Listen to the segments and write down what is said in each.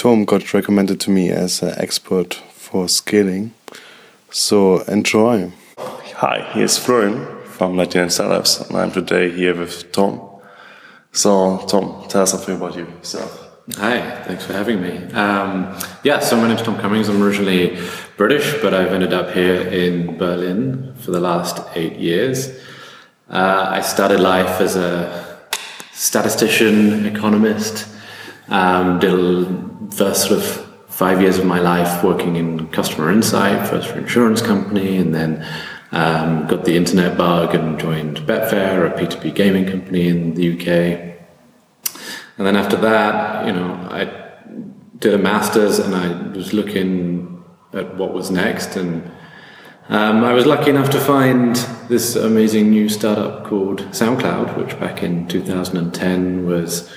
Tom got recommended to me as an expert for scaling. So enjoy. Hi, here's Florian from 99 Startups, and I'm today here with Tom. So, Tom, tell us something about yourself. Hi, thanks for having me. Um, yeah, so my name's Tom Cummings. I'm originally British, but I've ended up here in Berlin for the last eight years. Uh, I started life as a statistician, economist, um, did the first sort of five years of my life working in customer insight, first for insurance company, and then um, got the internet bug and joined Betfair, a P2P gaming company in the UK. And then after that, you know, I did a master's and I was looking at what was next. And um, I was lucky enough to find this amazing new startup called SoundCloud, which back in 2010 was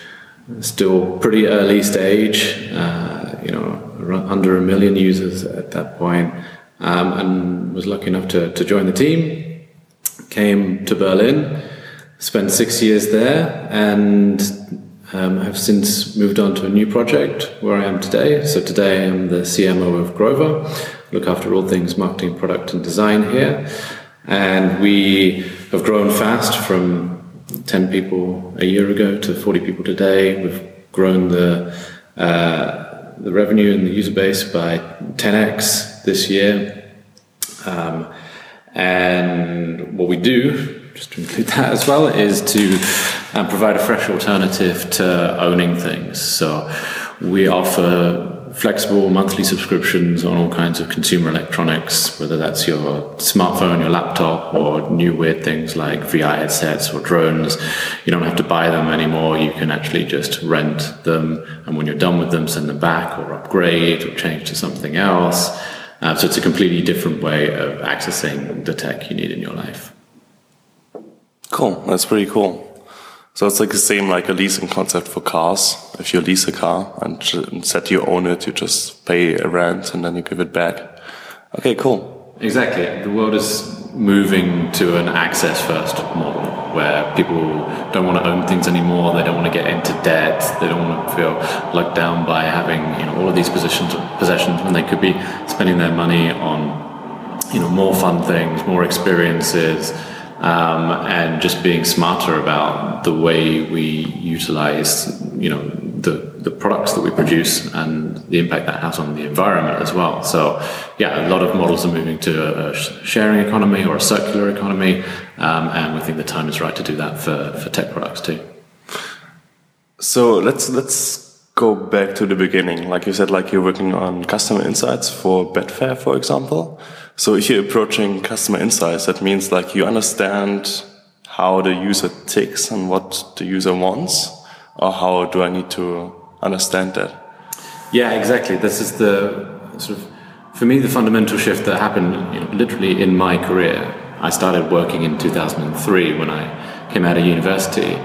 still pretty early stage, uh, you know, under a million users at that point, um, and was lucky enough to, to join the team. Came to Berlin, spent six years there, and um, I've since moved on to a new project where I am today. So today I'm the CMO of Grover, look after all things marketing, product, and design here. And we have grown fast from 10 people a year ago to 40 people today. We've grown the uh, the revenue and the user base by 10x this year. Um, and what we do just to include that as well, is to um, provide a fresh alternative to owning things. So we offer flexible monthly subscriptions on all kinds of consumer electronics, whether that's your smartphone, your laptop, or new weird things like VR headsets or drones. You don't have to buy them anymore. You can actually just rent them, and when you're done with them, send them back or upgrade or change to something else. Uh, so it's a completely different way of accessing the tech you need in your life. Cool. That's pretty cool. So it's like the same like a leasing concept for cars. If you lease a car and instead you own it, you just pay a rent and then you give it back. Okay, cool. Exactly. The world is moving to an access first model where people don't want to own things anymore. They don't want to get into debt. They don't want to feel locked down by having you know all of these possessions possessions when they could be spending their money on you know more fun things, more experiences um, and just being smarter about the way we utilize, you know, the, the products that we produce and the impact that has on the environment as well. So, yeah, a lot of models are moving to a sharing economy or a circular economy, um, and we think the time is right to do that for, for tech products too. So let's let's go back to the beginning. Like you said, like you're working on customer insights for Betfair, for example. So if you're approaching customer insights, that means like you understand how the user ticks and what the user wants, or how do I need to understand that? Yeah, exactly. This is the sort of, for me, the fundamental shift that happened you know, literally in my career. I started working in 2003 when I came out of university,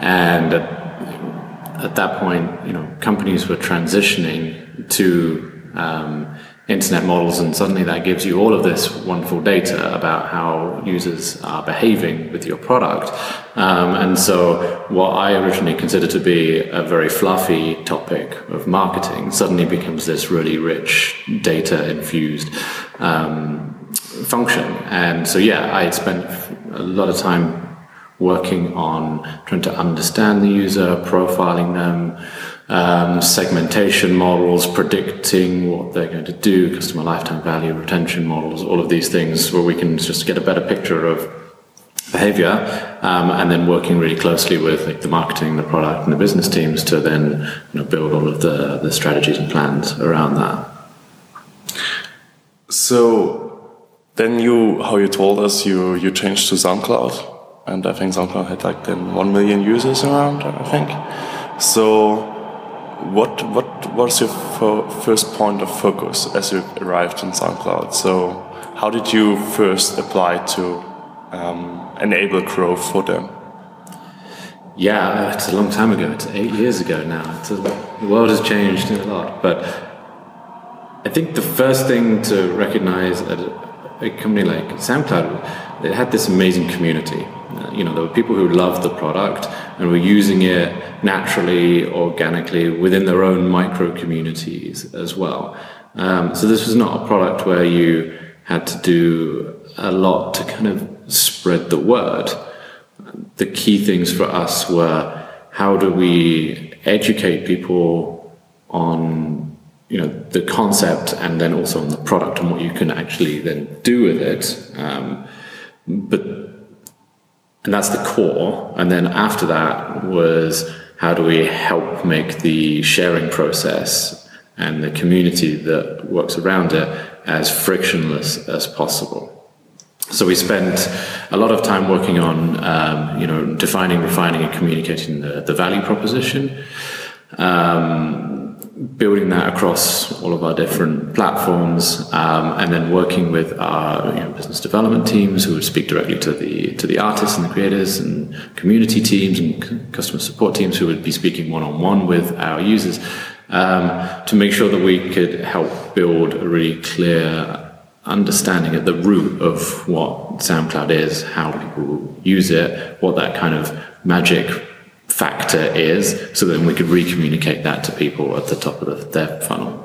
and at, at that point, you know, companies were transitioning to um, internet models, and suddenly that gives you all of this wonderful data about how users are behaving with your product. Um, and so, what I originally considered to be a very fluffy topic of marketing suddenly becomes this really rich, data infused um, function. And so, yeah, I spent a lot of time working on trying to understand the user, profiling them um, segmentation models, predicting what they're going to do, customer lifetime value, retention models, all of these things where we can just get a better picture of behavior um, and then working really closely with like, the marketing, the product, and the business teams to then you know, build all of the, the strategies and plans around that. So then you, how you told us, you, you changed to SoundCloud. And I think SoundCloud had like then 1 million users around, I think. So what what was your first point of focus as you arrived in SoundCloud? So how did you first apply to um, enable growth for them? Yeah, it's a long time ago. It's eight years ago now. A, the world has changed a lot, but I think the first thing to recognize at a, a company like SoundCloud, it had this amazing community. You know, there were people who loved the product and were using it naturally, organically within their own micro communities as well. Um, so this was not a product where you had to do a lot to kind of spread the word. The key things for us were how do we educate people on you know the concept and then also on the product and what you can actually then do with it. Um, but and that's the core. And then after that was how do we help make the sharing process and the community that works around it as frictionless as possible. So we spent a lot of time working on, um, you know, defining, refining, and communicating the, the value proposition, um, building that across all of our different platforms, um, and then working with our you know, business development teams who would speak directly to the to the artists and the creators, and community teams and customer support teams who would be speaking one on one with our users. Um, to make sure that we could help build a really clear understanding at the root of what SoundCloud is, how people use it, what that kind of magic factor is, so then we could re-communicate that to people at the top of the, their funnel.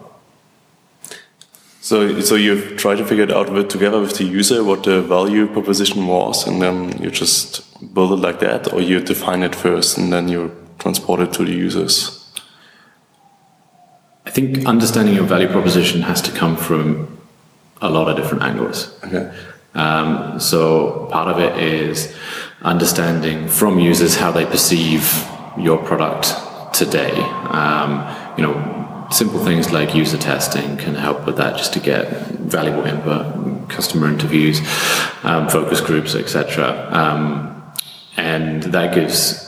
So, so you try to figure it out with, together with the user what the value proposition was, and then you just build it like that, or you define it first and then you transport it to the users. I think understanding your value proposition has to come from a lot of different angles. Okay. Um, so part of it is understanding from users how they perceive your product today. Um, you know, simple things like user testing can help with that, just to get valuable input, customer interviews, um, focus groups, etc. Um, and that gives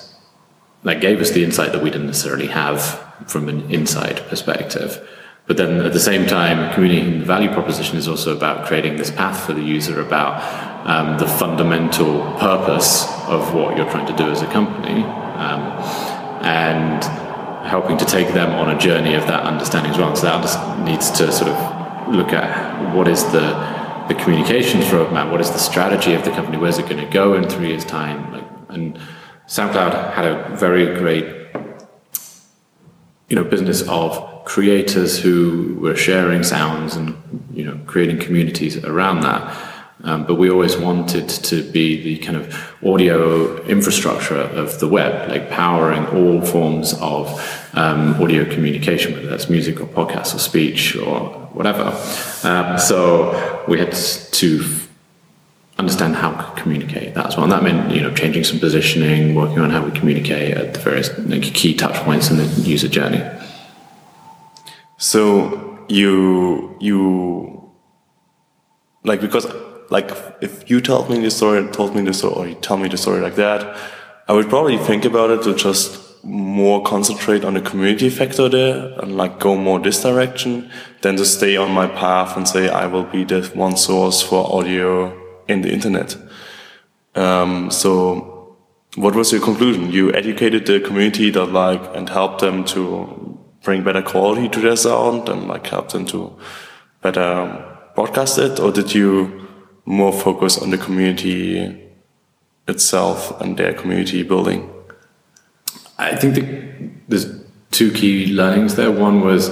that gave us the insight that we didn't necessarily have from an inside perspective. But then at the same time, communicating the value proposition is also about creating this path for the user about um, the fundamental purpose of what you're trying to do as a company um, and helping to take them on a journey of that understanding as well. So that needs to sort of look at what is the the communications roadmap, what is the strategy of the company, where's it going to go in three years' time, like, and SoundCloud had a very great, you know, business of creators who were sharing sounds and you know creating communities around that. Um, but we always wanted to be the kind of audio infrastructure of the web, like powering all forms of um, audio communication, whether that's music or podcast or speech or whatever. Um, so we had to understand how to communicate that as well. And that meant, you know, changing some positioning, working on how we communicate at the various like, key touch points in the user journey. So you you like because like if you told me the story, told me the story, or you tell me the story like that, I would probably think about it to just more concentrate on the community factor there and like go more this direction than to stay on my path and say I will be the one source for audio in the internet. Um, so what was your conclusion? You educated the community that like and helped them to bring better quality to their sound and like help them to better broadcast it, or did you more focus on the community itself and their community building? I think the, there's two key learnings there. One was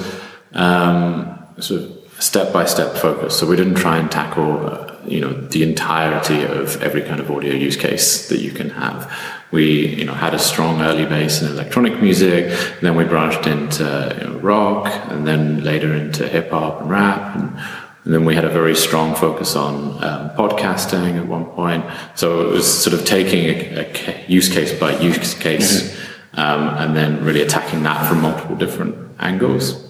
um, sort of step by step focus. So we didn't try and tackle, uh, you know, the entirety of every kind of audio use case that you can have we you know had a strong early base in electronic music then we branched into you know, rock and then later into hip hop and rap and, and, then we had a very strong focus on um, podcasting at one point so it was sort of taking a, a use case by use case mm-hmm. um, and then really attacking that from multiple different angles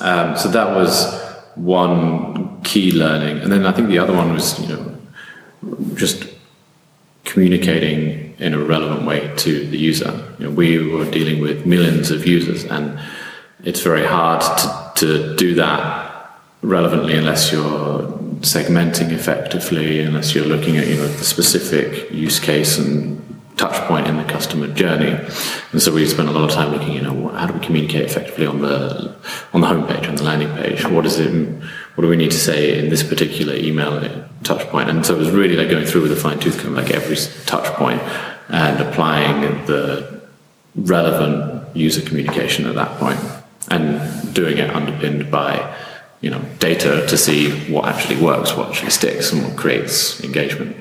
um, so that was one key learning and then i think the other one was you know just communicating in a relevant way to the user. You know, we were dealing with millions of users, and it's very hard to, to do that relevantly unless you're segmenting effectively, unless you're looking at you know the specific use case and touch point in the customer journey. And so we spent a lot of time looking, you know, how do we communicate effectively on the on the homepage, on the landing page? What is it? What do we need to say in this particular email touch point. And so it was really like going through with a fine tooth comb, like every touch point and applying the relevant user communication at that point and doing it underpinned by you know data to see what actually works, what actually sticks, and what creates engagement.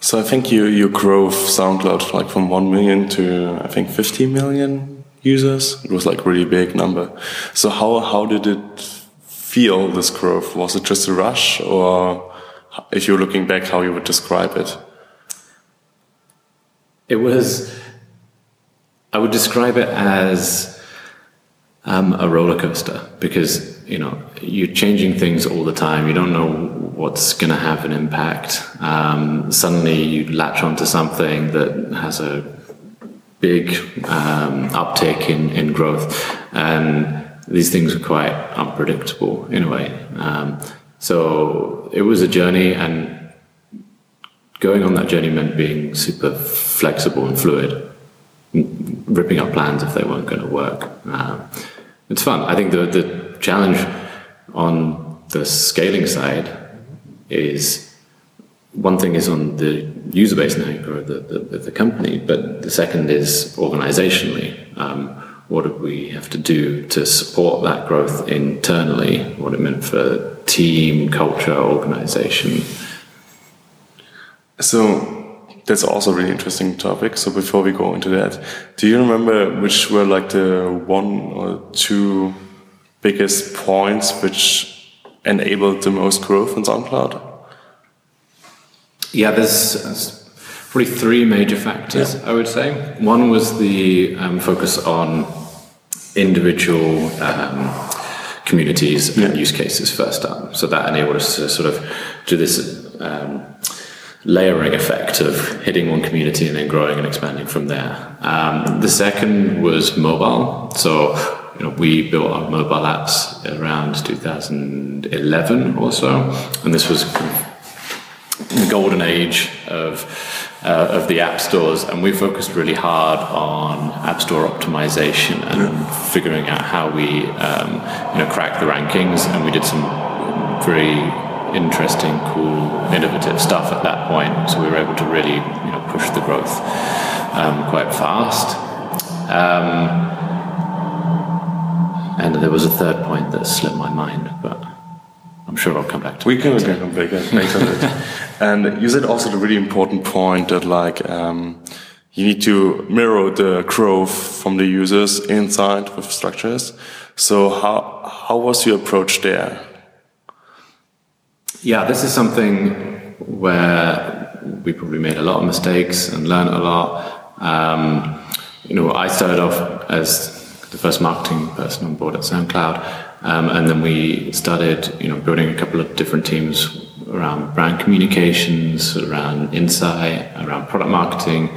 So I think you you grow SoundCloud like from one million to I think fifty million users. It was like really big number. So how how did it feel this growth? Was it just a rush, or if you're looking back, how you would describe it? It was. I would describe it as um, a roller coaster because you know you're changing things all the time. You don't know what's going to have an impact. Um, suddenly, you latch onto something that has a big um, uptake in, in growth, and these things are quite unpredictable in a way. Um, so it was a journey, and going on that journey meant being super flexible and fluid, ripping up plans if they weren't going to work. Um, it's fun. I think the the challenge on the scaling side is one thing is on the user base and or the, the, the company, but the second is organizationally. Um, what did we have to do to support that growth internally? What it meant for team, culture, organization. So that's also a really interesting topic. So before we go into that, do you remember which were like the one or two biggest points which enabled the most growth in SoundCloud? Yeah, there's probably three major factors, yeah. I would say. One was the um, focus on individual um, communities and use cases first up. So that enabled us to sort of do this um, layering effect of hitting one community and then growing and expanding from there. Um, the second was mobile. So you know, we built our mobile apps around 2011 or so, and this was the golden age of uh, of the app stores, and we focused really hard on app store optimization and figuring out how we um, you know crack the rankings, and we did some very interesting, cool, innovative stuff at that point. So we were able to really you know push the growth um, quite fast. Um, and there was a third point that slipped my mind, but I'm sure I'll come back to we it. We can come back to it. and you said also the really important point that like um, you need to mirror the growth from the users inside with structures. So how how was your approach there? Yeah, this is something where we probably made a lot of mistakes and learned a lot. Um, you know, I started off as the first marketing person on board at SoundCloud, um, and then we started, you know, building a couple of different teams around brand communications, around insight, around product marketing,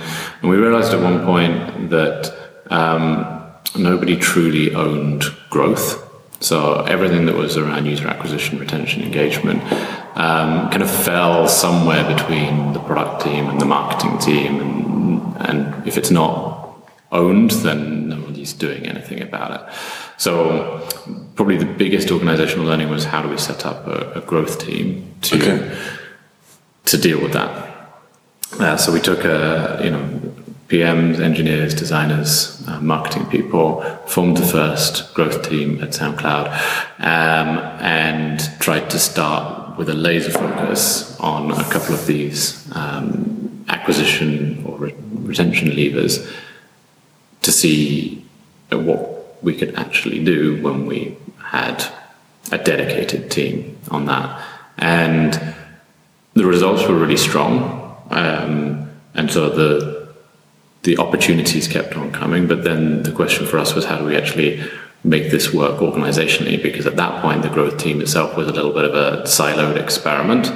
and we realized at one point that um, nobody truly owned growth. So everything that was around user acquisition, retention, engagement, um, kind of fell somewhere between the product team and the marketing team, and, and if it's not owned, then nobody's doing anything about it. So probably the biggest organizational learning was how do we set up a, a growth team to okay. to deal with that. Uh, so we took a you know PMs, engineers, designers, uh, marketing people, formed the first growth team at SoundCloud, um, and tried to start with a laser focus on a couple of these um, acquisition or re- retention levers to see what we could actually do when we had a dedicated team on that. And the results were really strong. Um, and so the the opportunities kept on coming. But then the question for us was how do we actually make this work organizationally? Because at that point, the growth team itself was a little bit of a siloed experiment.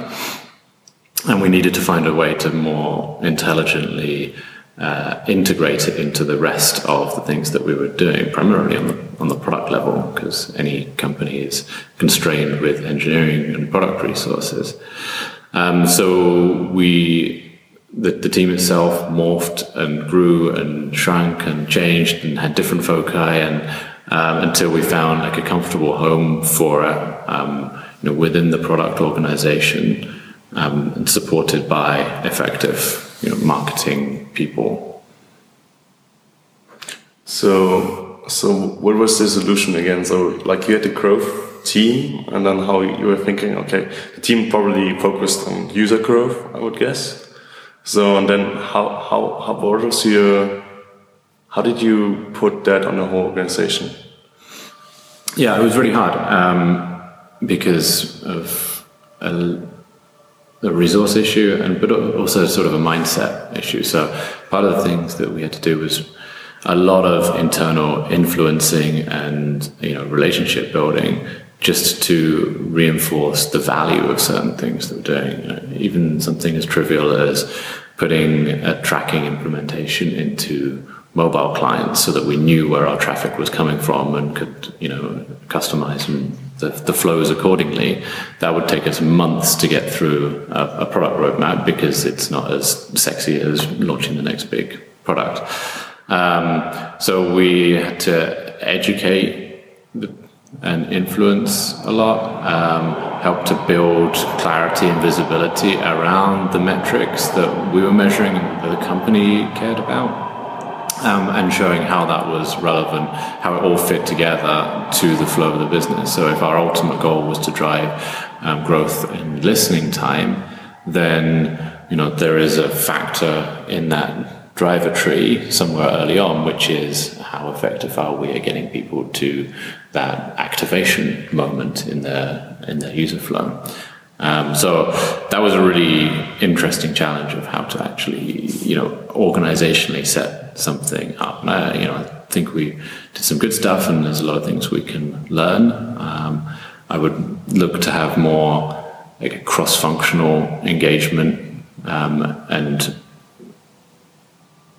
And we needed to find a way to more intelligently uh, integrate it into the rest of the things that we were doing, primarily on the, on the product level, because any company is constrained with engineering and product resources. Um, so we the, the team itself morphed and grew and shrank and changed and had different foci and um, until we found like a comfortable home for it. Um, you know, within the product organization um, and supported by effective you know, marketing people. So, so what was the solution again? So, like you had the growth team, and then how you were thinking, okay, the team probably focused on user growth, I would guess. So, and then how how how was your how did you put that on the whole organization? Yeah, it was really hard um, because of a, a, resource issue, and but also sort of a mindset issue. So part of the things that we had to do was a lot of internal influencing and you know relationship building just to reinforce the value of certain things that we're doing. You know, even something as trivial as putting a tracking implementation into mobile clients so that we knew where our traffic was coming from and could, you know, customize the, the flows accordingly. That would take us months to get through a, a, product roadmap because it's not as sexy as launching the next big product. Um, so we had to educate and influence a lot, um, help to build clarity and visibility around the metrics that we were measuring and the company cared about um, and showing how that was relevant, how it all fit together to the flow of the business. So, if our ultimate goal was to drive um, growth in listening time, then you know there is a factor in that driver tree somewhere early on, which is how effective are we at getting people to that activation moment in their in their user flow. Um, so that was a really interesting challenge of how to actually, you know, organizationally set something up. Uh, you know, I think we did some good stuff, and there's a lot of things we can learn. Um, I would look to have more like cross-functional engagement um, and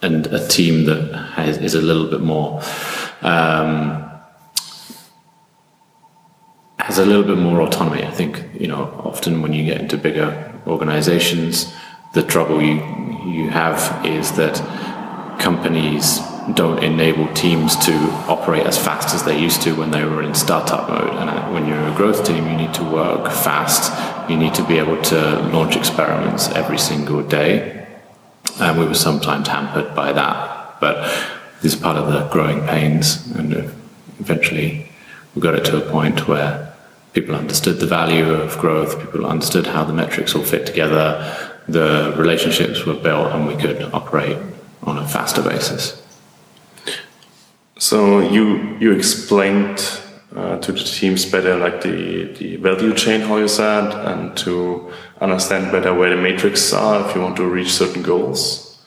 and a team that has, is a little bit more. Um, has a little bit more autonomy. I think you know often when you get into bigger organizations, the trouble you you have is that companies don't enable teams to operate as fast as they used to when they were in startup mode. And uh, when you're a growth team, you need to work fast. You need to be able to launch experiments every single day. And we were sometimes hampered by that. But this is part of the growing pains. And uh, eventually we got it to a point where people understood the value of growth, people understood how the metrics all fit together, the relationships were built, and we could operate on a faster basis. So you you explained uh, to the teams better, like the the value chain, how you said, and to understand better where the metrics are if you want to reach certain goals,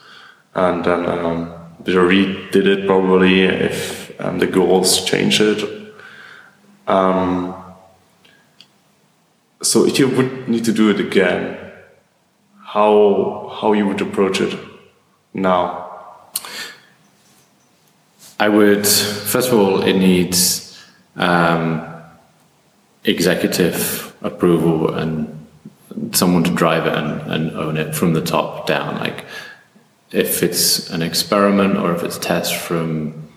and then um, the read did it probably if um, the goals change it. Um, so if you would need to do it again, how how you would approach it now? I would first of all it needs um, executive approval and someone to drive it and, and own it from the top down. Like if it's an experiment or if it's test from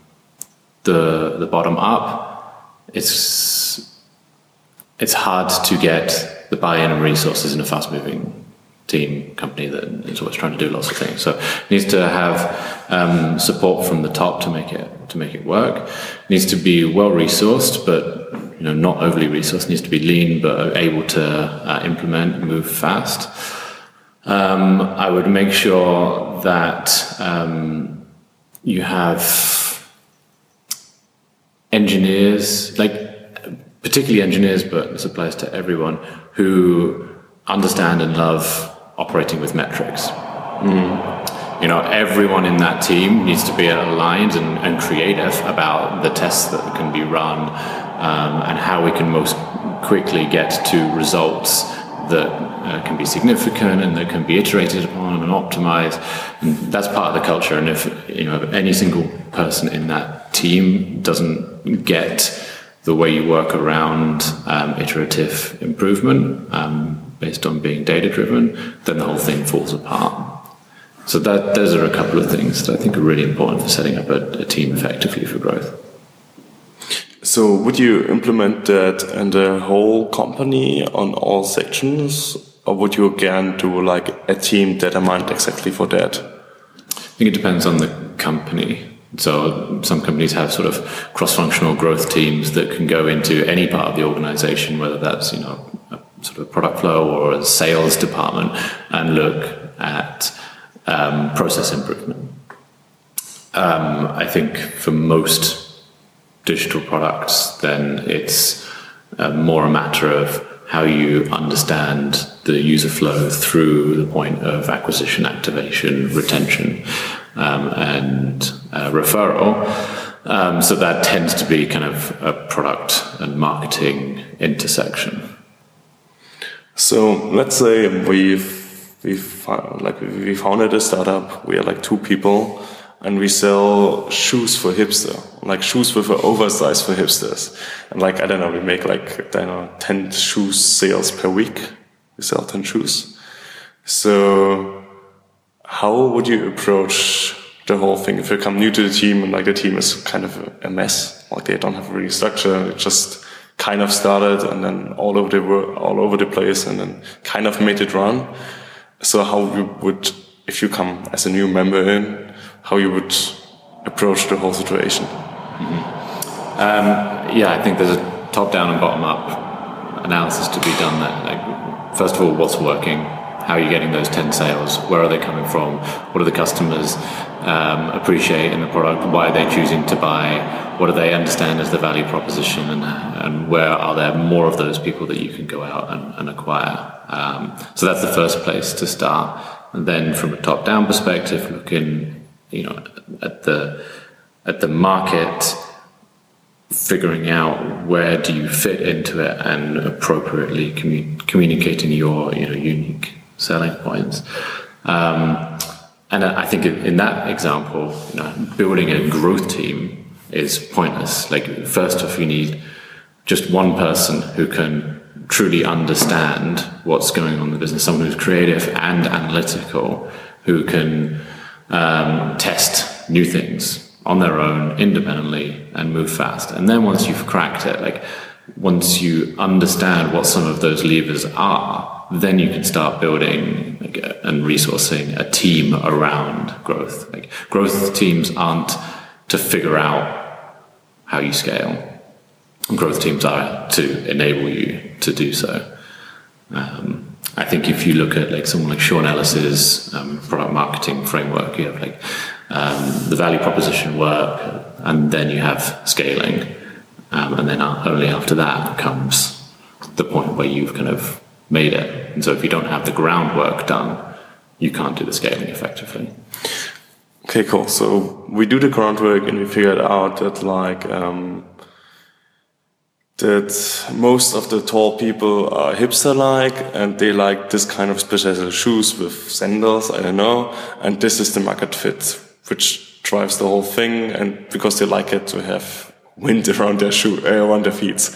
the the bottom up, it's it's hard to get the buy-in and resources in a fast-moving team company that is always trying to do lots of things. So it needs to have um, support from the top to make it to make it work. It needs to be well resourced, but you know not overly resourced. It needs to be lean, but able to uh, implement and move fast. Um, I would make sure that um, you have engineers like particularly engineers, but this applies to everyone who understand and love operating with metrics. Mm. You know, everyone in that team needs to be aligned and, and creative about the tests that can be run um, and how we can most quickly get to results that uh, can be significant and that can be iterated upon and optimized. And that's part of the culture. And if you know any single person in that team doesn't get the way you work around um, iterative improvement um, based on being data driven, then the whole thing falls apart. So that those are a couple of things that I think are really important for setting up a, a team effectively for growth. So would you implement that in the whole company on all sections, or would you again do like a team that determined exactly for that? I think it depends on the company. So some companies have sort of cross-functional growth teams that can go into any part of the organization, whether that's you know sort of product flow or a sales department, and look at um, process improvement. Um, I think for most digital products, then it's uh, more a matter of how you understand the user flow through the point of acquisition, activation, retention, um, and uh, referral. Um, so that tends to be kind of a product and marketing intersection. So let's say we've we've like we founded a startup. We are like two people, and we sell shoes for hipster, like shoes with an oversize for hipsters. And like I don't know, we make like I don't know ten shoes sales per week. We sell ten shoes. So how would you approach the whole thing if you come new to the team and like the team is kind of a mess, like they don't have really structure, just kind of started and then all over the all over the place and then kind of made it run. So how you would, if you come as a new member in, how you would approach the whole situation? Mm -hmm. um, yeah, I think there's a top-down and bottom-up analysis to be done. That like, first of all, what's working? How are you getting those ten sales? Where are they coming from? What are the customers um, appreciate in the product? Why are they choosing to buy? What do they understand as the value proposition? And, and where are there more of those people that you can go out and, and acquire? Um, so that's the first place to start. And then from a top-down perspective, looking you know, at the at the market, figuring out where do you fit into it and appropriately commu- communicating your you know unique selling points. Um, and I think in that example, you know, building a growth team is pointless. Like first off, you need just one person who can truly understand what's going on in the business, someone who's creative and analytical, who can um, test new things on their own independently and move fast. And then once you've cracked it, like once you understand what some of those levers are, then you can start building like, and resourcing a team around growth. Like growth teams aren't to figure out how you scale. Growth teams are to enable you to do so. Um, I think if you look at like someone like Sean Ellis's um, product marketing framework, you have like um, the value proposition work, and then you have scaling, um, and then only after that comes the point where you've kind of made it. And so if you don't have the groundwork done, you can't do the scaling effectively. Okay, cool. So we do the groundwork and we figured out that like um, that most of the tall people are hipster like and they like this kind of special shoes with sandals, I don't know. And this is the market fit, which drives the whole thing. And because they like it to have wind around their shoe, uh, around their feet.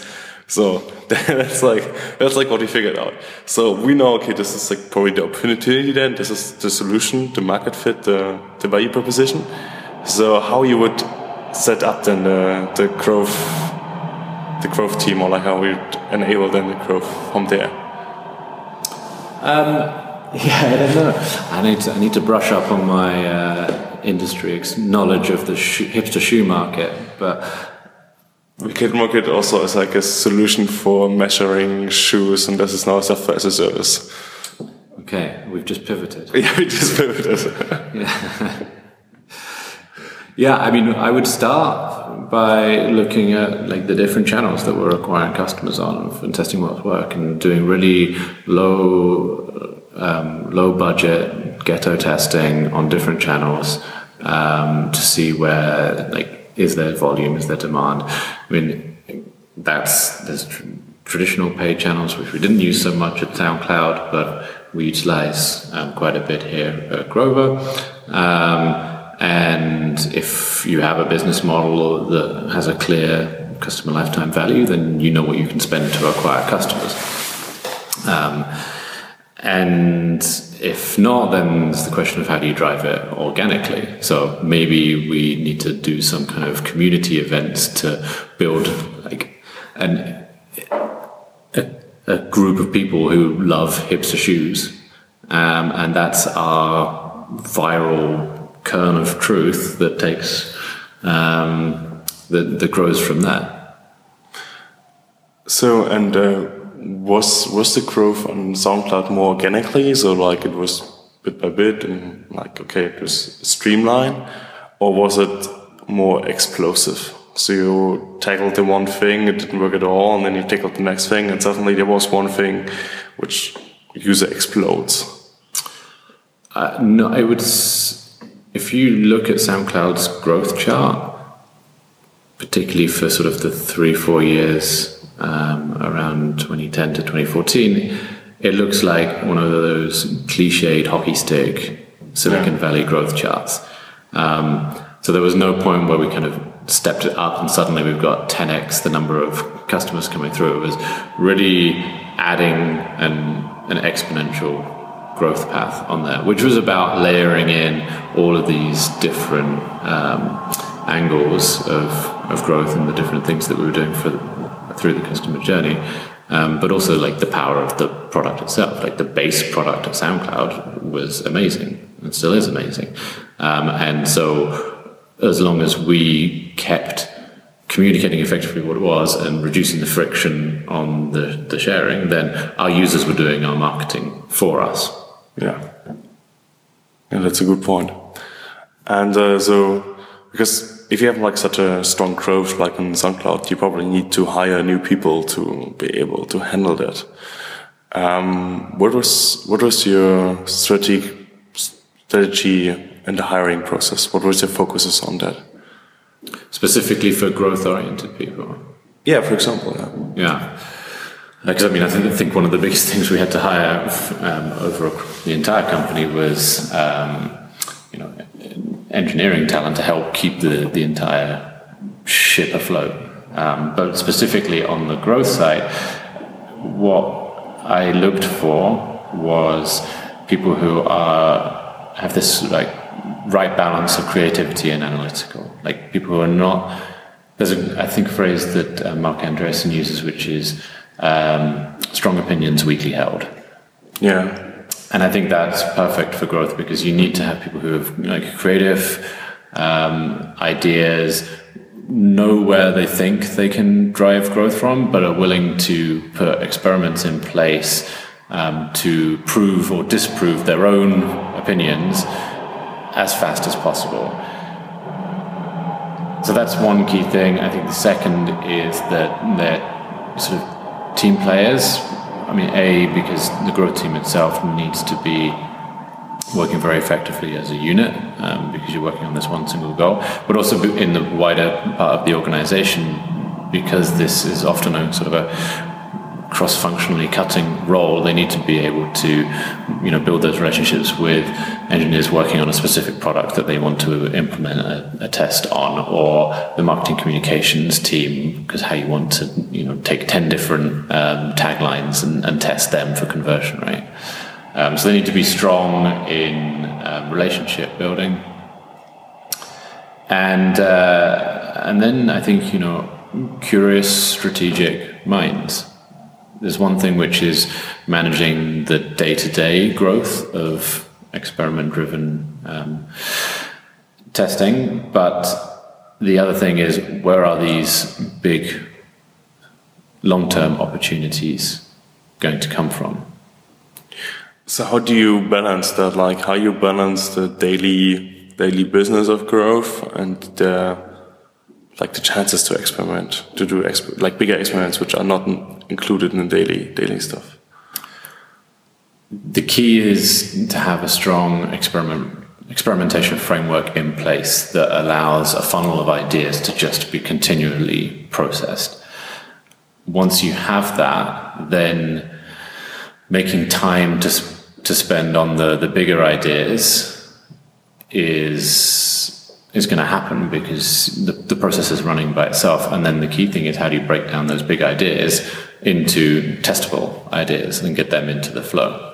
So that's like, that's like what we figured out. So we know, okay, this is like probably the opportunity then. This is the solution, the market fit, the, the value proposition. So how you would set up then the, the growth the growth team or like how we enable them the growth from there? Um, yeah, I don't know. I need to, I need to brush up on my uh, industry knowledge of the hipster shoe market, but we can market it also as like a solution for measuring shoes, and this is now software as a service. Okay, we've just pivoted. Yeah, we just pivoted. yeah. yeah, I mean, I would start by looking at like the different channels that we're acquiring customers on and testing what's work and doing really low um, low budget ghetto testing on different channels um, to see where like is there volume is there demand I mean that's there's tr- traditional paid channels which we didn't use so much at SoundCloud but we utilize um, quite a bit here at Grover um, and if you have a business model that has a clear customer lifetime value, then you know what you can spend to acquire customers. Um, and if not, then it's the question of how do you drive it organically. So maybe we need to do some kind of community events to build like an a, a group of people who love hipster shoes, um, and that's our viral kern of truth that takes um, that that grows from that. So and uh, was was the growth on SoundCloud more organically? So like it was bit by bit and like okay it was streamlined, or was it more explosive? So you tackled the one thing, it didn't work at all, and then you tackled the next thing, and suddenly there was one thing which user explodes. Uh, no, it would. If you look at SoundCloud's growth chart, particularly for sort of the three four years um, around 2010 to 2014, it looks like one of those cliched hockey stick Silicon yeah. Valley growth charts. Um, so there was no point where we kind of stepped it up and suddenly we've got 10x the number of customers coming through. It was really adding an, an exponential growth path on there, which was about layering in all of these different um, angles of, of growth and the different things that we were doing for through the customer journey. Um, but also like the power of the product itself, like the base product of SoundCloud was amazing and still is amazing. Um, and so as long as we kept communicating effectively what it was and reducing the friction on the, the sharing, then our users were doing our marketing for us. Yeah. Yeah, that's a good point. And uh, so, because if you have like such a strong growth like in SoundCloud, you probably need to hire new people to be able to handle that. Um, what was what was your strategy strategy in the hiring process? What was your focuses on that? Specifically for growth oriented people. Yeah, for example. Yeah. Yeah. Because I mean, I think one of the biggest things we had to hire um, over the entire company was, um, you know, engineering talent to help keep the, the entire ship afloat. Um, but specifically on the growth side, what I looked for was people who are have this like right balance of creativity and analytical. Like people who are not. There's a I think a phrase that uh, Marc Andreessen uses, which is um, strong opinions weakly held. Yeah. And I think that's perfect for growth because you need to have people who have like creative um, ideas, know where they think they can drive growth from, but are willing to put experiments in place um, to prove or disprove their own opinions as fast as possible. So that's one key thing. I think the second is that they're sort of team players. I mean, A, because the growth team itself needs to be working very effectively as a unit um, because you're working on this one single goal, but also in the wider part of the organization because this is often a sort of a cross-functionally cutting role, they need to be able to, you know, build those relationships with engineers working on a specific product that they want to implement a, a test on, or the marketing communications team, because how you want to, you know, take ten different um, taglines and, and, test them for conversion, right? Um, so they need to be strong in um, relationship building, and uh, and then I think you know, curious, strategic minds there's one thing which is managing the day-to-day growth of experiment-driven um, testing, but the other thing is where are these big long-term opportunities going to come from? So how do you balance that? Like how you balance the daily daily business of growth and the like the chances to experiment, to do exp like bigger experiments which are not included in the daily daily stuff. The key is to have a strong experiment experimentation framework in place that allows a funnel of ideas to just be continually processed. Once you have that, then making time to to spend on the the bigger ideas is is going to happen because the, the process is running by itself. And then the key thing is how do you break down those big ideas into testable ideas and get them into the flow.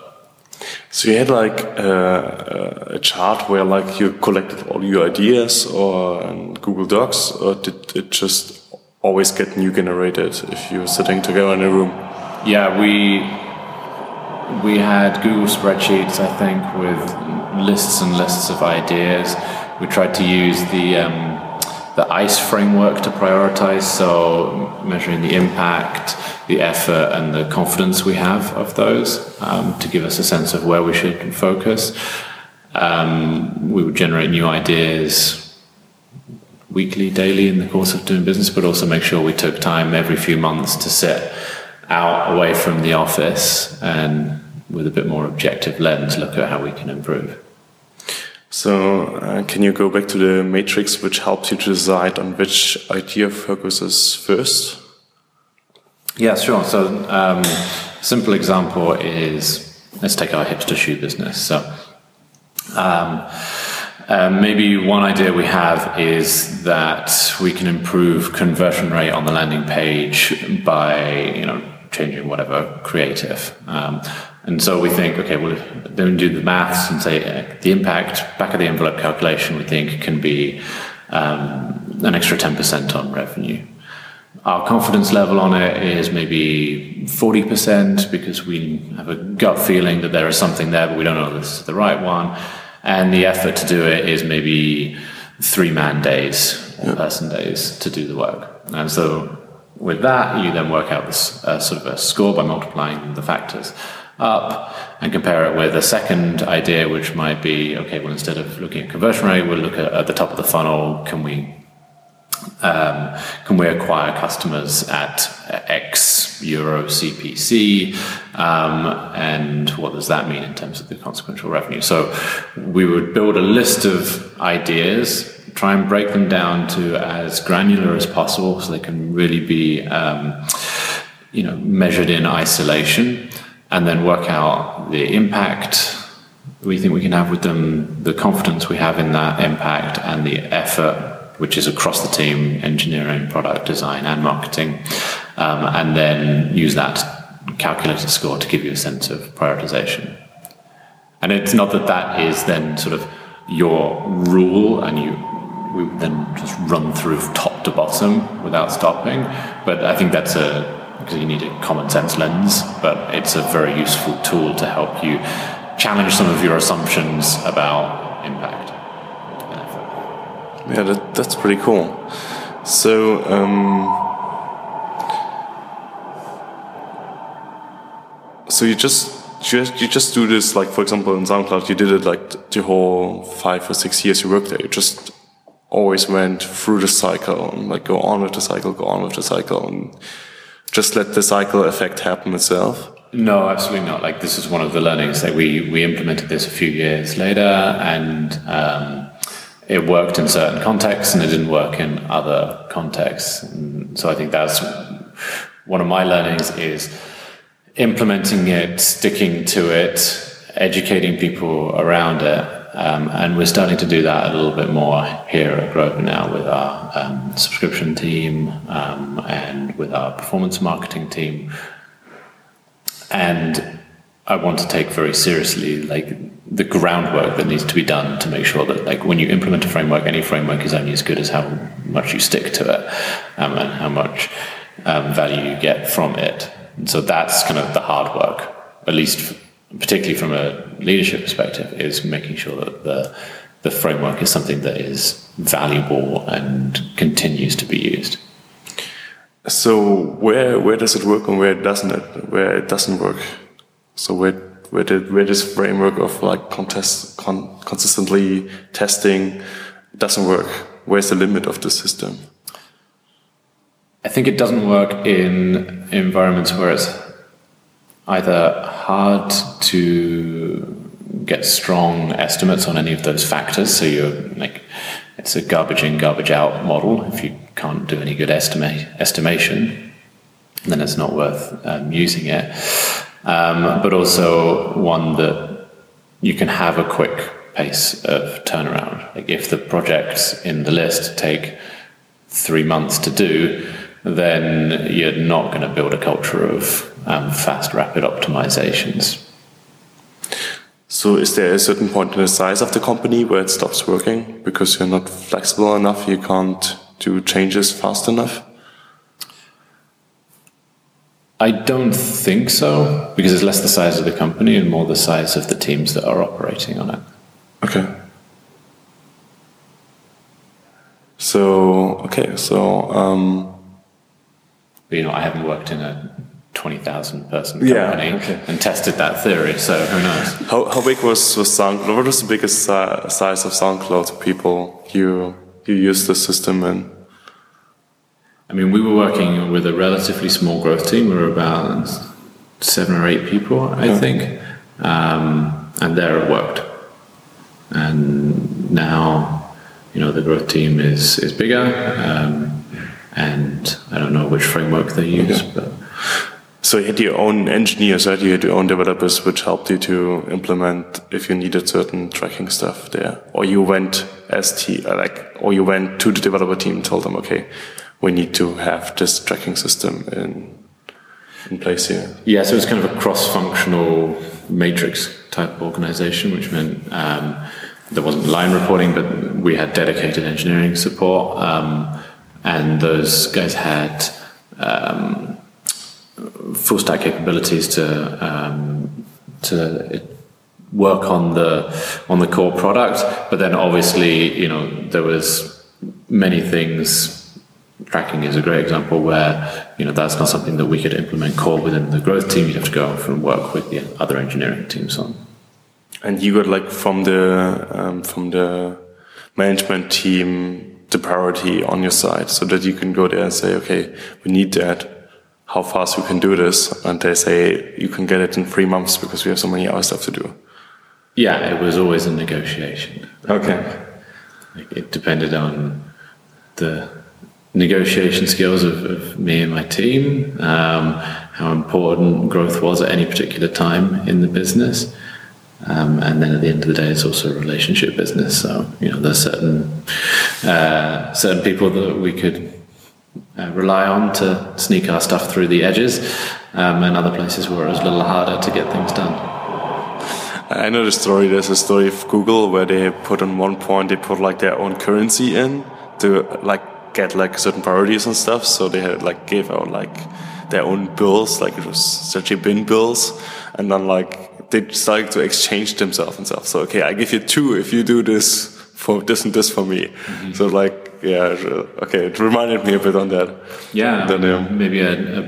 So you had like uh, a chart where like you collected all your ideas or Google Docs, or did it just always get new generated if you're sitting together in a room? Yeah, we we had Google spreadsheets, I think, with lists and lists of ideas. We tried to use the um, the ICE framework to prioritize, so measuring the impact, the effort, and the confidence we have of those um, to give us a sense of where we should focus. Um, we would generate new ideas weekly, daily in the course of doing business, but also make sure we took time every few months to sit out away from the office and with a bit more objective lens look at how we can improve. So, uh, can you go back to the matrix which helps you to decide on which idea focuses first? Yeah, sure. So, um, simple example is let's take our hipster shoe business. So, um, um, maybe one idea we have is that we can improve conversion rate on the landing page by you know changing whatever creative. Um, and so we think, okay, well, then we do the maths and say uh, the impact back of the envelope calculation we think can be um, an extra 10% on revenue. Our confidence level on it is maybe 40% because we have a gut feeling that there is something there, but we don't know if this is the right one and the effort to do it is maybe three man days or person days to do the work. And so with that, you then work out this uh, sort of a score by multiplying the factors up and compare it with a second idea, which might be okay, well, instead of looking at conversion rate, we'll look at, at the top of the funnel. Can we um, can we acquire customers at X euro CPC? Um, and what does that mean in terms of the consequential revenue? So we would build a list of ideas, try and break them down to as granular as possible so they can really be um, you know, measured in isolation, and then work out the impact we think we can have with them, the confidence we have in that impact, and the effort which is across the team engineering, product design, and marketing, um, and then use that calculated score to give you a sense of prioritization. And it's not that that is then sort of your rule and you we then just run through top to bottom without stopping. But I think that's a because you need a common sense lens, but it's a very useful tool to help you challenge some of your assumptions about impact. Yeah, that, that's pretty cool. So, um, so you just you just, you just do this like for example in SoundCloud you did it like the whole five or six years you worked there. You just always went through the cycle and like go on with the cycle, go on with the cycle, and just let the cycle effect happen itself. No, absolutely not. Like this is one of the learnings that we we implemented this a few years later, and um, it worked in certain contexts and it didn't work in other contexts. And so I think that's one of my learnings is implementing it, sticking to it, educating people around it. Um, and we're starting to do that a little bit more here at Grover now with our um, subscription team um, and with our performance marketing team. And I want to take very seriously like the groundwork that needs to be done to make sure that like when you implement a framework, any framework is only as good as how much you stick to it um, and how much um, value you get from it. And so that's kind of the hard work, at least particularly from a leadership perspective, is making sure that the the framework is something that is valuable and continues to be used. So where where does it work and where doesn't it? Where it doesn't work? So where where, did, where this framework of like contest, con, consistently testing doesn't work? Where's the limit of the system? I think it doesn't work in environments where it's either hard to get strong estimates on any of those factors. So you're like, it's a garbage in, garbage out model. If you can't do any good estimate estimation, then it's not worth um, using it um, but also one that you can have a quick pace of turnaround. Like if the projects in the list take three months to do, then you're not going to build a culture of um, fast, rapid optimizations. So, is there a certain point in the size of the company where it stops working because you're not flexible enough? You can't do changes fast enough. I don't think so because it's less the size of the company and more the size of the teams that are operating on it. Okay. So okay, so um, But, you know, I haven't worked in a twenty thousand person Yeah, company okay. and tested that theory, so who knows? how how big was was SoundCloud? What was the biggest si- size of SoundCloud people you you used the system in? I mean, we were working with a relatively small growth team. We were about seven or eight people, I think, um, and there it worked. And now, you know, the growth team is is bigger, um, and I don't know which framework they use, but So you had your own engineers, right? You had your own developers, which helped you to implement if you needed certain tracking stuff there, or you went as T like, or you went to the developer team and told them, okay, we need to have this tracking system in in place here. Yeah, so it was kind of a cross-functional matrix type organization, which meant um, there wasn't line reporting, but we had dedicated engineering support, um, and those guys had um, full stack capabilities to um, to work on the on the core product. But then, obviously, you know, there was many things tracking is a great example where you know that's not something that we could implement core within the growth team. You'd have to go off and work with the other engineering teams on. And you got like from the um, from the management team the priority on your side, so that you can go there and say, okay, we need that. How fast we can do this? And they say you can get it in three months because we have so many other stuff to do. Yeah, it was always a negotiation. Okay. Like, it depended on the negotiation skills of, of me and my team, um, how important growth was at any particular time in the business. Um, and then at the end of the day, it's also a relationship business. So you know, there's certain uh, certain people that we could uh, rely on to sneak our stuff through the edges, um, and other places where it was a little harder to get things done. I know the story. There's a story of Google where they put on one point they put like their own currency in to like get like certain priorities and stuff. So they had like gave out like their own bills, like it was such a bin bills, and then like they started to exchange themselves and stuff. So okay, I give you two if you do this for this and this for me. So like yeah, okay, it reminded me a bit on that. Yeah, Then, um, maybe a, a,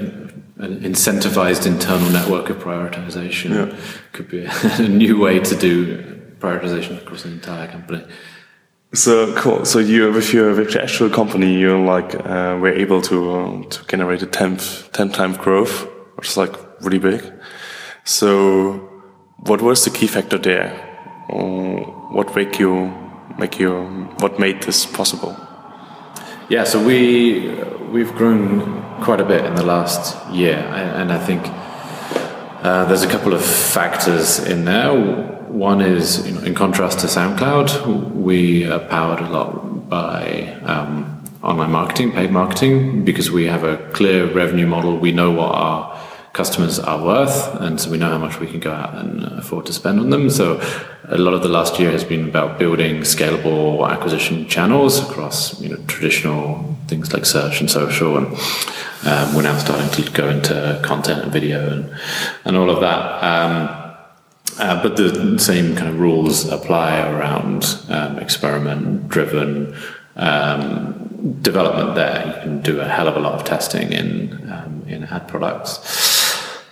an incentivized internal network of prioritization Yeah. could be a, new way to do prioritization across an entire company. So cool. So you, with your with your actual company, you like uh, were able to um, to generate a tenth ten times growth, which is like really big. So, what was the key factor there? Uh, what make you make you what made this possible? Yeah, so we we've grown quite a bit in the last year, and I think uh, there's a couple of factors in there. One is, you know, in contrast to SoundCloud, we are powered a lot by um, online marketing, paid marketing, because we have a clear revenue model. We know what our customers are worth, and so we know how much we can go out and afford to spend on them. So, a lot of the last year has been about building scalable acquisition channels across, you know, traditional things like search and social, and um, we're now starting to go into content and video and and all of that. Um, uh, but the same kind of rules apply around um, experiment-driven um, development. There, you can do a hell of a lot of testing in um, in ad products.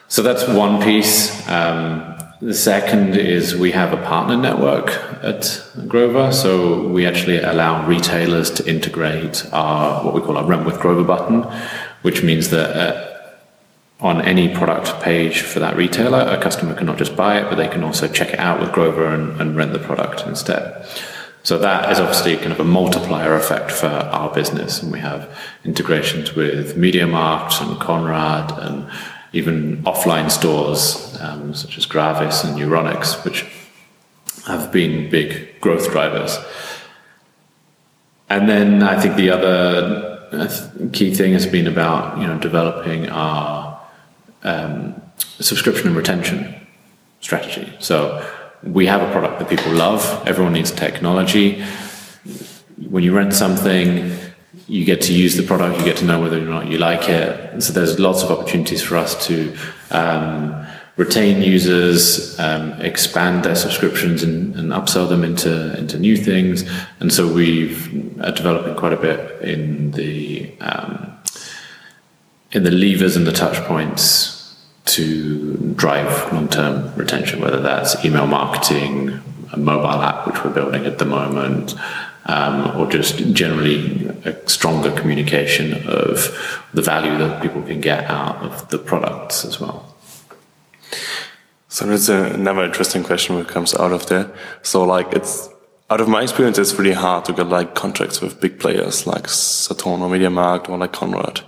So that's one piece. Um, the second is we have a partner network at Grover, so we actually allow retailers to integrate our what we call our Rent with Grover button, which means that. Uh, on any product page for that retailer, a customer can not just buy it, but they can also check it out with Grover and, and rent the product instead. So that is obviously kind of a multiplier effect for our business, and we have integrations with MediaMarkt and Conrad and even offline stores um, such as Gravis and Euronics, which have been big growth drivers. And then I think the other uh, key thing has been about you know developing our um, subscription and retention strategy. So we have a product that people love. Everyone needs technology. When you rent something, you get to use the product, you get to know whether or not you like it. So there's lots of opportunities for us to um, retain users, um, expand their subscriptions, and, and, upsell them into into new things. And so we've are developing quite a bit in the um, in the levers and the touch points to drive long term retention, whether that's email marketing, a mobile app which we're building at the moment um, or just generally a stronger communication of the value that people can get out of the products as well. So that's another interesting question that comes out of there. So like it's out of my experience, it's really hard to get like contracts with big players like Saturn or MediaMarkt or like Conrad.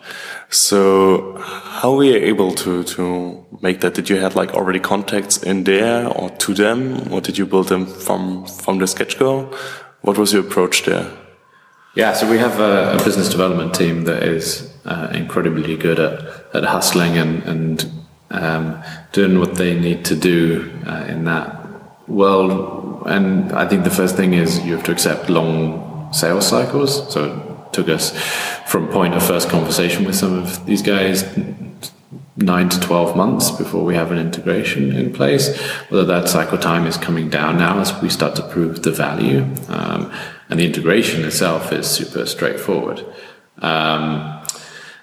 So how were you able to to make that? Did you have like already contacts in there or to them, or did you build them from from the sketch go? What was your approach there? Yeah, so we have a, a business development team that is uh, incredibly good at, at hustling and, and um, doing what they need to do uh, in that world. And I think the first thing is you have to accept long sales cycles. So it took us from point of first conversation with some of these guys nine to 12 months before we have an integration in place. Whether that cycle time is coming down now as we start to prove the value. Um, and the integration itself is super straightforward. Um,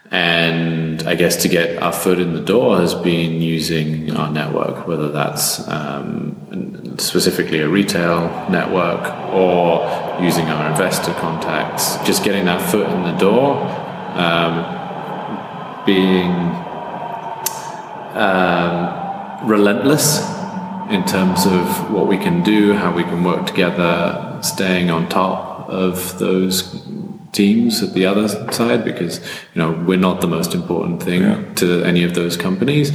and I guess to get our foot in the door has been using our network, whether that's um, specifically a retail network or using our investor contacts. Just getting that foot in the door, um, being um, relentless in terms of what we can do, how we can work together, staying on top of those teams at the other side because you know we're not the most important thing yeah. to any of those companies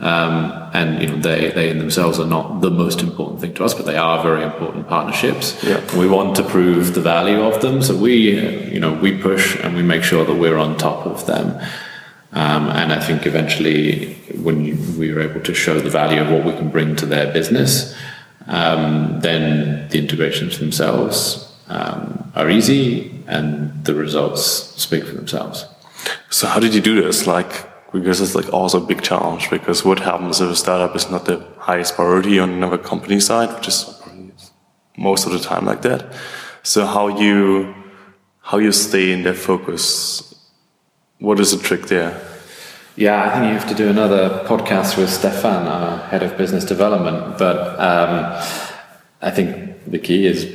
um, and you know they they in themselves are not the most important thing to us but they are very important partnerships yeah. we want to prove the value of them so we you know we push and we make sure that we're on top of them um, and I think eventually, when we were able to show the value of what we can bring to their business, um, then the integrations themselves um, are easy and the results speak for themselves. So, how did you do this? Like, because it's like also a big challenge. Because what happens if a startup is not the highest priority on another company side, which is most of the time like that. So, how you how you stay in that focus what is the trick there? Yeah, I think you have to do another podcast with Stefan, our head of business development. But um, I think the key is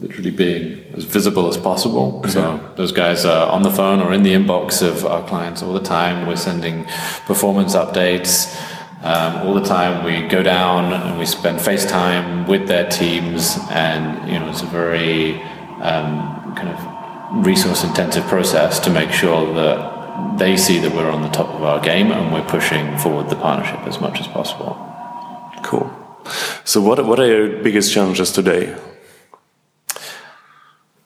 literally being as visible as possible. Mm-hmm. So those guys are on the phone or in the inbox of our clients all the time. We're sending performance updates. Um, all the time we go down and we spend FaceTime with their teams, and you know it's a very um, kind of resource intensive process to make sure that they see that we're on the top of our game and we're pushing forward the partnership as much as possible. Cool. So, what, what are your biggest challenges today?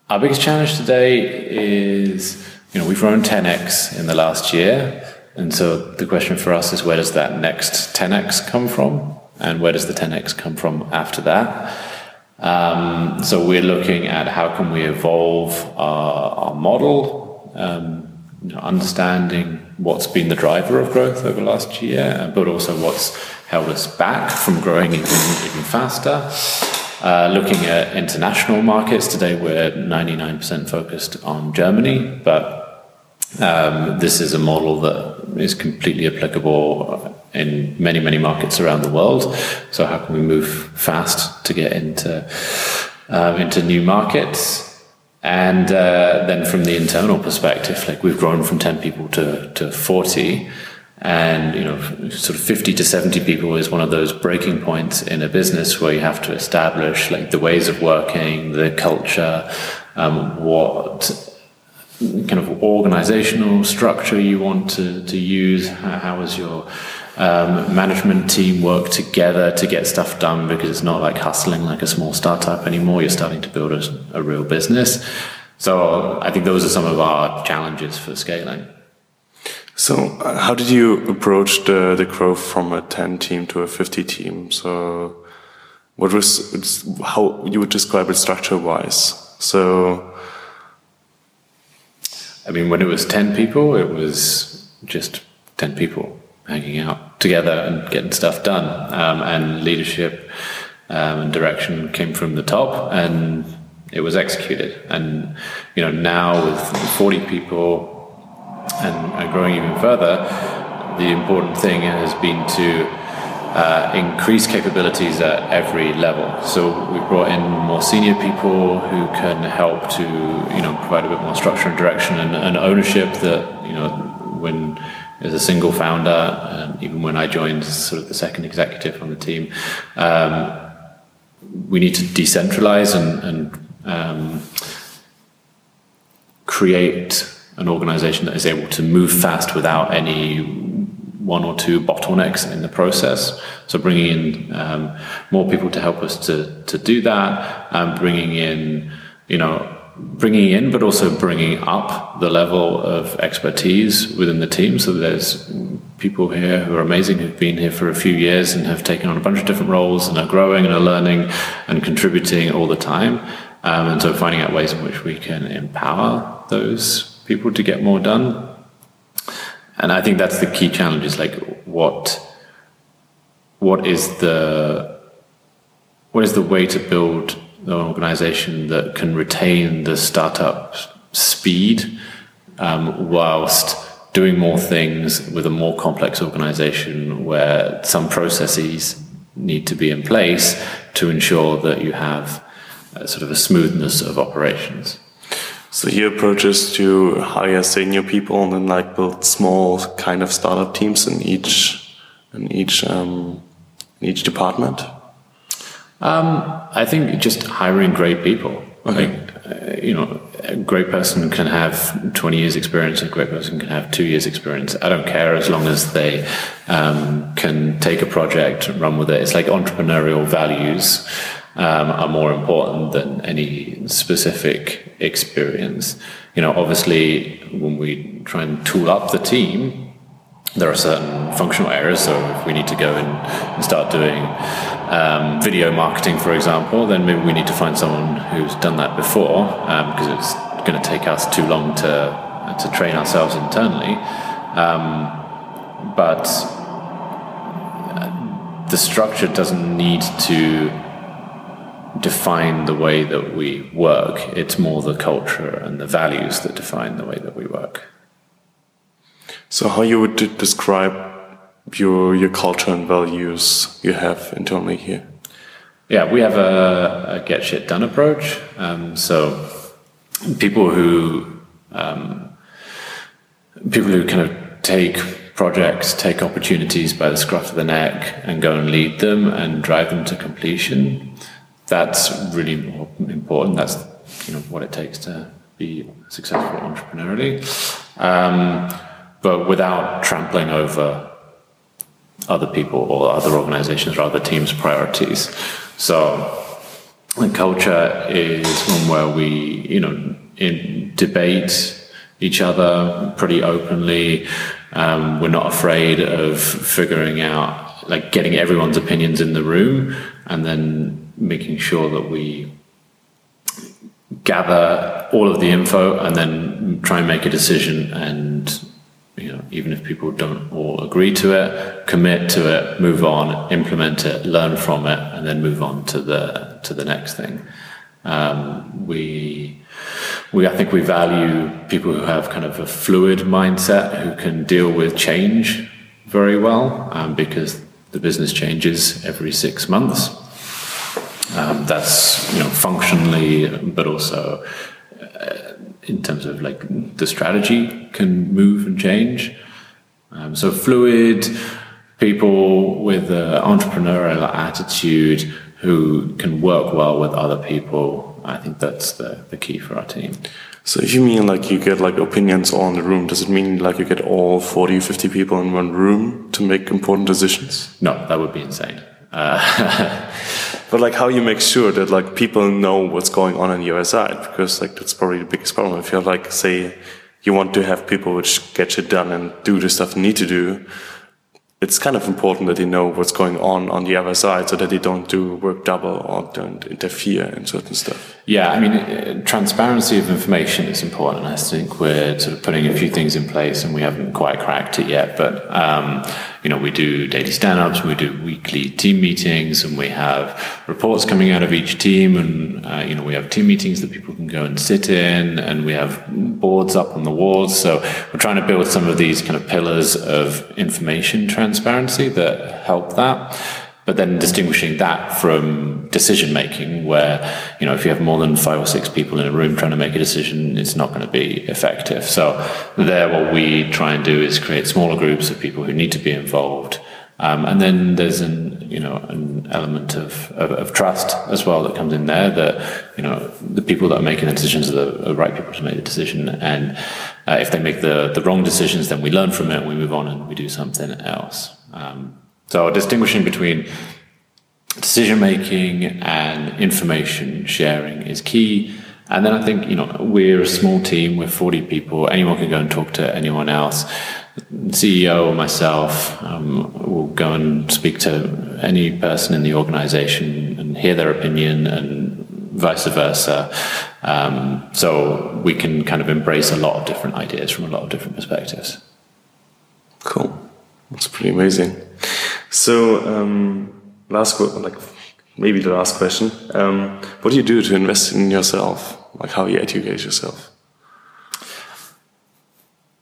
Our biggest challenge today is, you know, we've grown 10x in the last year. And so the question for us is where does that next 10x come from? And where does the 10x come from after that? Um, so we're looking at how can we evolve our, our model, um, you know, understanding what's been the driver of growth over last year, but also what's held us back from growing even, even faster. Uh, looking at international markets, today we're 99% focused on Germany, but um, this is a model that is completely applicable in many, many markets around the world. So, how can we move fast to get into um, into new markets? And uh, then, from the internal perspective, like we've grown from ten people to to forty, and you know, sort of fifty to seventy people is one of those breaking points in a business where you have to establish like the ways of working, the culture, um, what kind of organizational structure you want to, to use? How, how is your um, management team work together to get stuff done? Because it's not like hustling like a small startup anymore. You're starting to build a, a real business. So I think those are some of our challenges for scaling. So, uh, how did you approach the, the growth from a 10 team to a 50 team? So, what was how you would describe it structure wise? So, I mean, when it was 10 people, it was just 10 people hanging out together and getting stuff done. Um, and leadership um, and direction came from the top and it was executed. And, you know, now with 40 people and, and growing even further, the important thing has been to uh, increase capabilities at every level. So we brought in more senior people who can help to you know provide a bit more structure and direction and, and ownership. That you know when as a single founder, um, even when I joined as sort of the second executive on the team, um, we need to decentralize and, and um, create an organization that is able to move fast without any one or two bottlenecks in the process. So bringing in um, more people to help us to to do that, and bringing in you know bringing in, but also bringing up the level of expertise within the team. So there's people here who are amazing who've been here for a few years and have taken on a bunch of different roles and are growing and are learning and contributing all the time. Um, and so finding out ways in which we can empower those people to get more done and I think that's the key challenge is like what what is the what is the way to build an organization that can retain the startup speed um, whilst doing more things with a more complex organization where some processes need to be in place to ensure that you have sort of a smoothness of operations. So your approach is to hire senior people and then like build small kind of startup teams in each in each um, in each department. Um, I think just hiring great people. Okay. Like, uh, you know, a great person can have 20 years experience, a great person can have two years experience. I don't care as long as they um, can take a project, run with it. It's like entrepreneurial values um, are more important than any specific experience. You know, obviously, when we try and tool up the team, there are certain functional areas. So if we need to go and start doing um, video marketing, for example, then maybe we need to find someone who's done that before because um, it's going to take us too long to to train ourselves internally. Um, but the structure doesn't need to define the way that we work. It's more the culture and the values that define the way that we work. So, how you would describe your your culture and values you have internally here? Yeah, we have a, a get shit done approach. Um, so, people who um, people who kind of take projects, take opportunities by the scruff of the neck, and go and lead them and drive them to completion that's really important. That's you know what it takes to be successful entrepreneurially, um, but without trampling over other people or other organizations or other teams' priorities. So the culture is one where we you know debate each other pretty openly. Um, we're not afraid of figuring out like getting everyone's opinions in the room and then making sure that we gather all of the info and then try and make a decision and you know even if people don't all agree to it commit to it move on implement it learn from it and then move on to the to the next thing. Um, we we I think we value people who have kind of a fluid mindset who can deal with change very well um, because the business changes every six months. Um, that's you know functionally, but also uh, in terms of like the strategy can move and change. Um, so fluid people with an entrepreneurial attitude who can work well with other people. I think that's the, the key for our team. So if you mean like you get like opinions all in the room, does it mean like you get all 40, 50 people in one room to make important decisions? No, that would be insane. Uh, but like how you make sure that like people know what's going on on your side because like that's probably the biggest problem if you're like say you want to have people which get shit done and do the stuff you need to do it's kind of important that they know what's going on on the other side so that they don't do work double or don't interfere in certain stuff. Yeah, I mean, uh, transparency of information is important. I think we're sort of putting a few things in place and we haven't quite cracked it yet. But, um, you know, we do daily stand ups, we do weekly team meetings, and we have reports coming out of each team. And, uh, you know, we have team meetings that people can go and sit in, and we have boards up on the walls. So we're trying to build some of these kind of pillars of information transparency that help that but then distinguishing that from decision making where you know if you have more than five or six people in a room trying to make a decision it's not going to be effective. So there what we try and do is create smaller groups of people who need to be involved. Um, and then there's an you know an element of, of, of, trust as well that comes in there that you know the people that are making the decisions are the, are right people to make the decision. And uh, if they make the the wrong decisions then we learn from it we move on and we do something else. Um, so distinguishing between decision making and information sharing is key. And then I think, you know, we're a small team, we're 40 people, anyone can go and talk to anyone else. CEO or myself um, will go and speak to any person in the organization and hear their opinion and vice versa. Um, so we can kind of embrace a lot of different ideas from a lot of different perspectives. Cool. That's pretty amazing. So, um, last like maybe the last question. Um, what do you do to invest in yourself? Like how you educate yourself?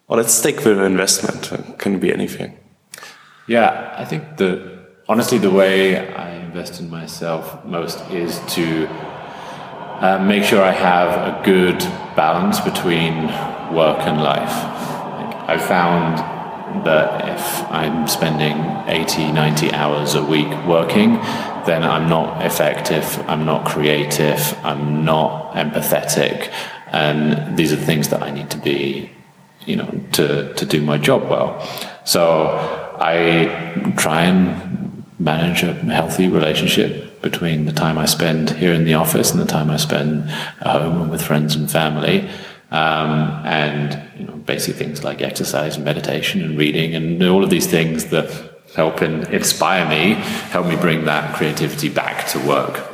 Well, let's stick with investment. It can be anything. Yeah, I think the honestly the way I invest in myself most is to uh, make sure I have a good balance between work and life. I've found that if I'm spending 80, 90 hours a week working, then I'm not effective, I'm not creative, I'm not empathetic. And these are the things that I need to be, you know, to, to do my job well. So I try and manage a healthy relationship between the time I spend here in the office and the time I spend at home and with friends and family. Um, and you know, basic things like exercise and meditation and reading and all of these things that help in, inspire me, help me bring that creativity back to work.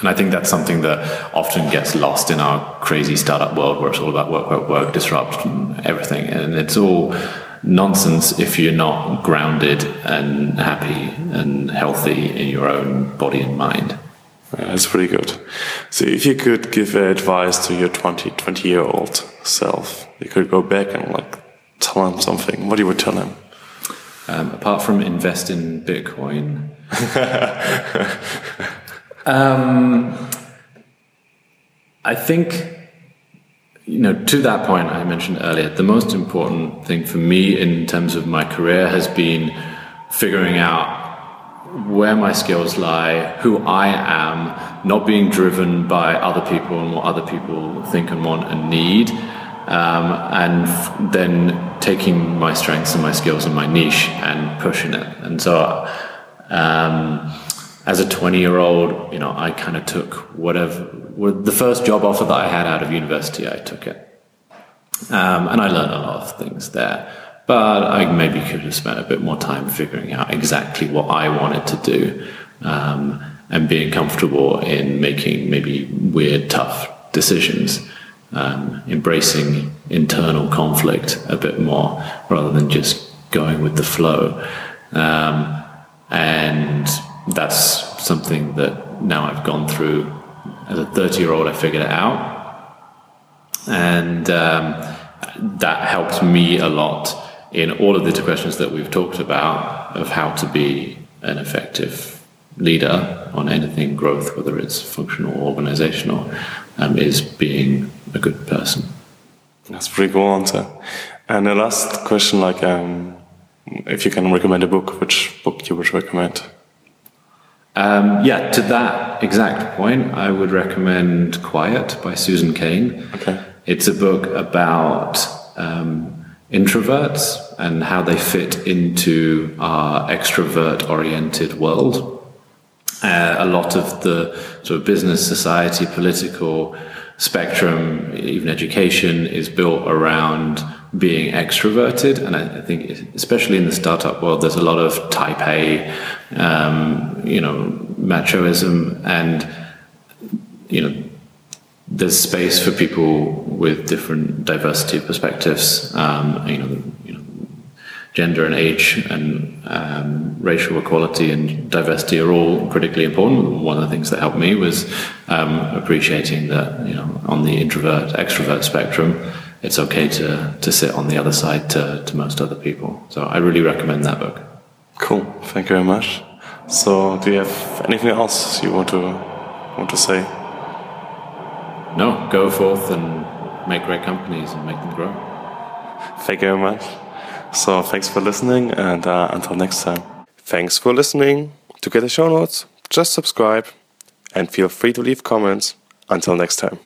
And I think that's something that often gets lost in our crazy startup world where it's all about work, work, work, disrupt everything. And it's all nonsense if you're not grounded and happy and healthy in your own body and mind. That's pretty good. So if you could give advice to your 20, 20 year old self, you could go back and like tell him something. What do you would tell him? Um, apart from invest in Bitcoin, um, I think you know to that point I mentioned earlier, the most important thing for me in terms of my career has been figuring out where my skills lie, who I am, not being driven by other people and what other people think and want and need, um, and f- then taking my strengths and my skills and my niche and pushing it. And so, um, as a 20 year old, you know, I kind of took whatever, the first job offer that I had out of university, I took it. Um, and I learned a lot of things there. But I maybe could have spent a bit more time figuring out exactly what I wanted to do um, and being comfortable in making maybe weird, tough decisions, um, embracing internal conflict a bit more rather than just going with the flow. Um, and that's something that now I've gone through. As a 30 year old, I figured it out. And um, that helped me a lot in all of the questions that we've talked about of how to be an effective leader on anything growth, whether it's functional or organizational, um, is being a good person. That's a pretty cool answer. And the last question, like, um, if you can recommend a book, which book you would recommend? Um, yeah, to that exact point, I would recommend Quiet by Susan Cain. Okay. It's a book about um, introverts and how they fit into our extrovert oriented world. Uh, a lot of the sort of business, society, political spectrum, even education, is built around being extroverted. And I, think, especially in the startup world, there's a lot of type A, um, you know, machoism, and you know, there's space for people with different diversity of perspectives. Um, you know, you know, gender and age and um, racial equality and diversity are all critically important. One of the things that helped me was um, appreciating that you know on the introvert extrovert spectrum, it's okay to to sit on the other side to, to most other people. So I really recommend that book. Cool. Thank you very much. So, do you have anything else you want to want to say? No, go forth and make great companies and make them grow. Thank you very much. So thanks for listening and uh, until next time. Thanks for listening. To get the show notes, just subscribe and feel free to leave comments. Until next time.